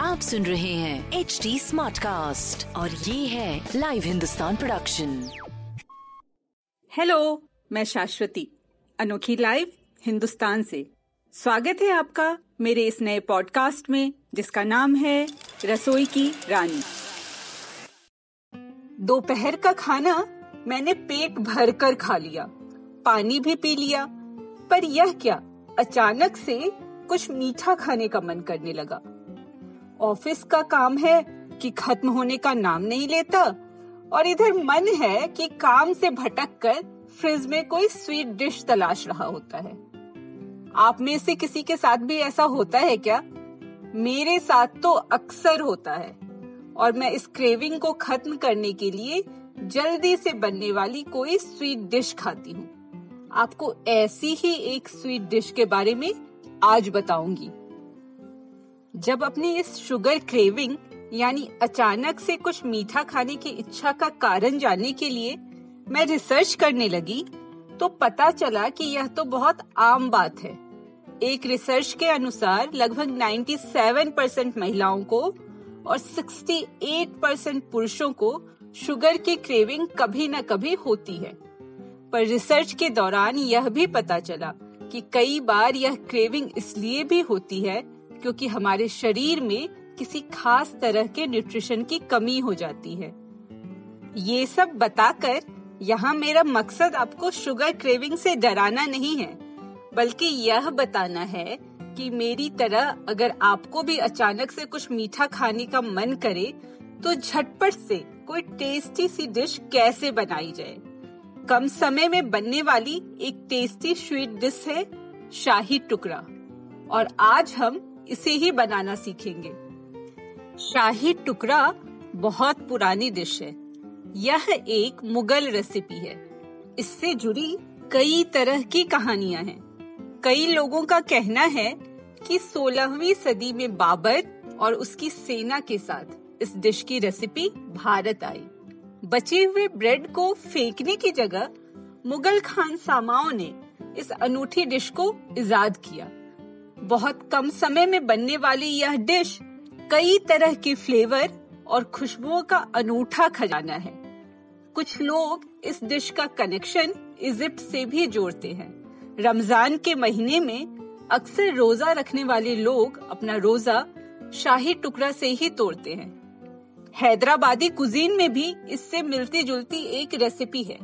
आप सुन रहे हैं एच डी स्मार्ट कास्ट और ये है लाइव हिंदुस्तान प्रोडक्शन हेलो मैं शाश्वती अनोखी लाइव हिंदुस्तान से। स्वागत है आपका मेरे इस नए पॉडकास्ट में, जिसका नाम है रसोई की रानी। दोपहर का खाना मैंने पेट भर कर खा लिया, पानी भी पी लिया, पर यह क्या? अचानक से कुछ मीठा खाने का मन करने लगा। ऑफ़िस का काम है कि खत्म होने का नाम नहीं लेता और इधर मन है कि काम से भटक कर फ्रिज में कोई स्वीट डिश तलाश रहा होता है। आप में से किसी के साथ भी ऐसा होता है क्या? मेरे साथ तो अक्सर होता है और मैं इस क्रेविंग को खत्म करने के लिए जल्दी से बनने वाली कोई स्वीट डिश खाती हूँ। आपको ऐसी ही एक स्वीट डिश के बारे में आज बताऊँगी। जब अपनी इस शुगर क्रेविंग यानी अचानक से कुछ मीठा खाने की इच्छा का कारण जानने के लिए मैं रिसर्च करने लगी तो पता चला कि यह तो बहुत आम बात है। एक रिसर्च के अनुसार लगभग 97 परसेंट महिलाओं को और 68 परसेंट पुरुषों को शुगर की क्रेविंग कभी न कभी होती है। पर रिसर्च के दौरान यह भी पता चला कि कई बार यह क्रेविंग इसलिए भी होती है क्योंकि हमारे शरीर में किसी खास तरह के न्यूट्रिशन की कमी हो जाती है। ये सब बताकर यहाँ मेरा मकसद आपको शुगर क्रेविंग से डराना नहीं है, बल्कि यह बताना है कि मेरी तरह अगर आपको भी अचानक से कुछ मीठा खाने का मन करे तो झटपट से कोई टेस्टी सी डिश कैसे बनाई जाए। कम समय में बनने वाली एक टेस्टी स्वीट डिश है शाही टुकड़ा। और आज हम इसे ही बनाना सीखेंगे। शाही टुकड़ा बहुत पुरानी डिश है। यह एक मुगल रेसिपी है। इससे जुड़ी कई तरह की कहानियाँ हैं। कई लोगों का कहना है कि 16वीं सदी में बाबर और उसकी सेना के साथ इस डिश की रेसिपी भारत आई। बचे हुए ब्रेड को फेंकने की जगह मुगल खान सामाओं ने इस अनूठी डिश को इजाद किया। बहुत कम समय में बनने वाली यह डिश कई तरह के फ्लेवर और खुशबुओं का अनूठा खजाना है। कुछ लोग इस डिश का कनेक्शन इजिप्ट से भी जोड़ते हैं। रमज़ान के महीने में अक्सर रोजा रखने वाले लोग अपना रोजा शाही टुकड़ा से ही तोड़ते हैं। हैदराबादी कुजीन में भी इससे मिलती जुलती एक रेसिपी है,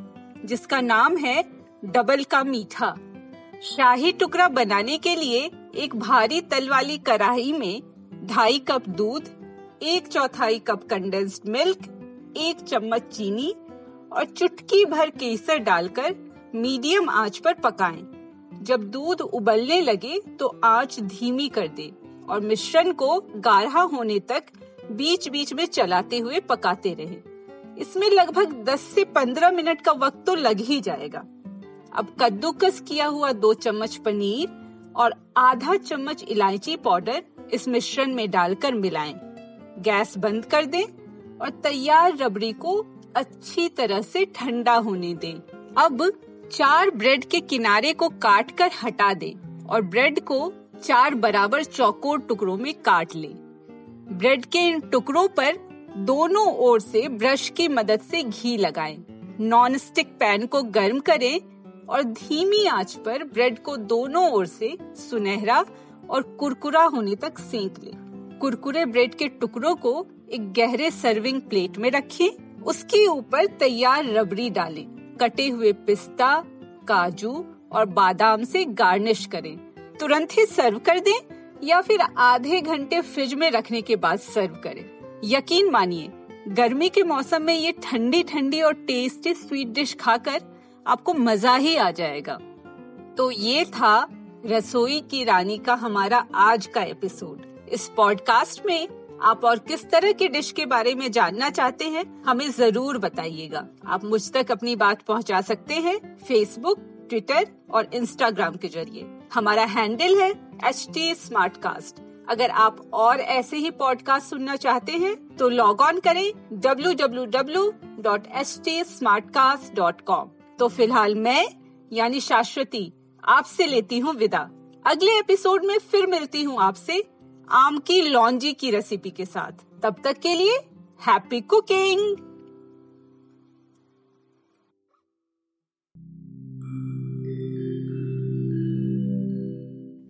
जिसका नाम है डबल का मीठा शाही टुकड़ा बनाने के लिए एक भारी तल वाली कढ़ाई में ढाई कप दूध, एक चौथाई कप कंडेंस्ड मिल्क एक चम्मच चीनी और चुटकी भर केसर डालकर मीडियम आँच पर पकाएँ। जब दूध उबलने लगे तो आँच धीमी कर दे और मिश्रण को गाढ़ा होने तक बीच बीच में चलाते हुए पकाते रहे इसमें लगभग 10 से 15 मिनट का वक्त तो लग ही जाएगा अब कद्दूकस किया हुआ दो चम्मच पनीर और आधा चम्मच इलायची पाउडर इस मिश्रण में डालकर मिलाएँ। गैस बंद कर दें और तैयार रबड़ी को अच्छी तरह से ठंडा होने दें। अब चार ब्रेड के किनारे को काट कर हटा दें और ब्रेड को चार बराबर चौकोर टुकड़ों में काट लें। ब्रेड के इन टुकड़ों पर दोनों ओर से ब्रश की मदद से घी लगाएँ। नॉन स्टिक पैन को गर्म करें और धीमी आँच पर ब्रेड को दोनों ओर से सुनहरा और कुरकुरा होने तक सेंक ले। कुरकुरे ब्रेड के टुकड़ों को एक गहरे सर्विंग प्लेट में रखें। उसके ऊपर तैयार रबड़ी डालें। कटे हुए पिस्ता, काजू और बादाम से गार्निश करें। तुरंत ही सर्व कर दें। या फिर आधे घंटे फ्रिज में रखने के बाद सर्व करें। यकीन मानिए, गर्मी के मौसम में ये ठंडी ठंडी और टेस्टी स्वीट डिश खाकर आपको मज़ा ही आ जाएगा। तो ये था रसोई की रानी का हमारा आज का एपिसोड। इस पॉडकास्ट में आप और किस तरह की डिश के बारे में जानना चाहते हैं, हमें ज़रूर बताइएगा। आप मुझ तक अपनी बात पहुँचा सकते हैं फेसबुक ट्विटर और इंस्टाग्राम के ज़रिए। हमारा हैंडल है एच टी अगर आप और ऐसे ही पॉडकास्ट सुनना चाहते हैं तो लॉग ऑन करें www.stsmartcast.com तो फ़िलहाल मैं, यानी शाश्वती, आपसे लेती हूँ विदा। अगले एपिसोड में फिर मिलती हूँ आपसे आम की लॉन्जी की रेसिपी के साथ। तब तक के लिए हैप्पी कुकिंग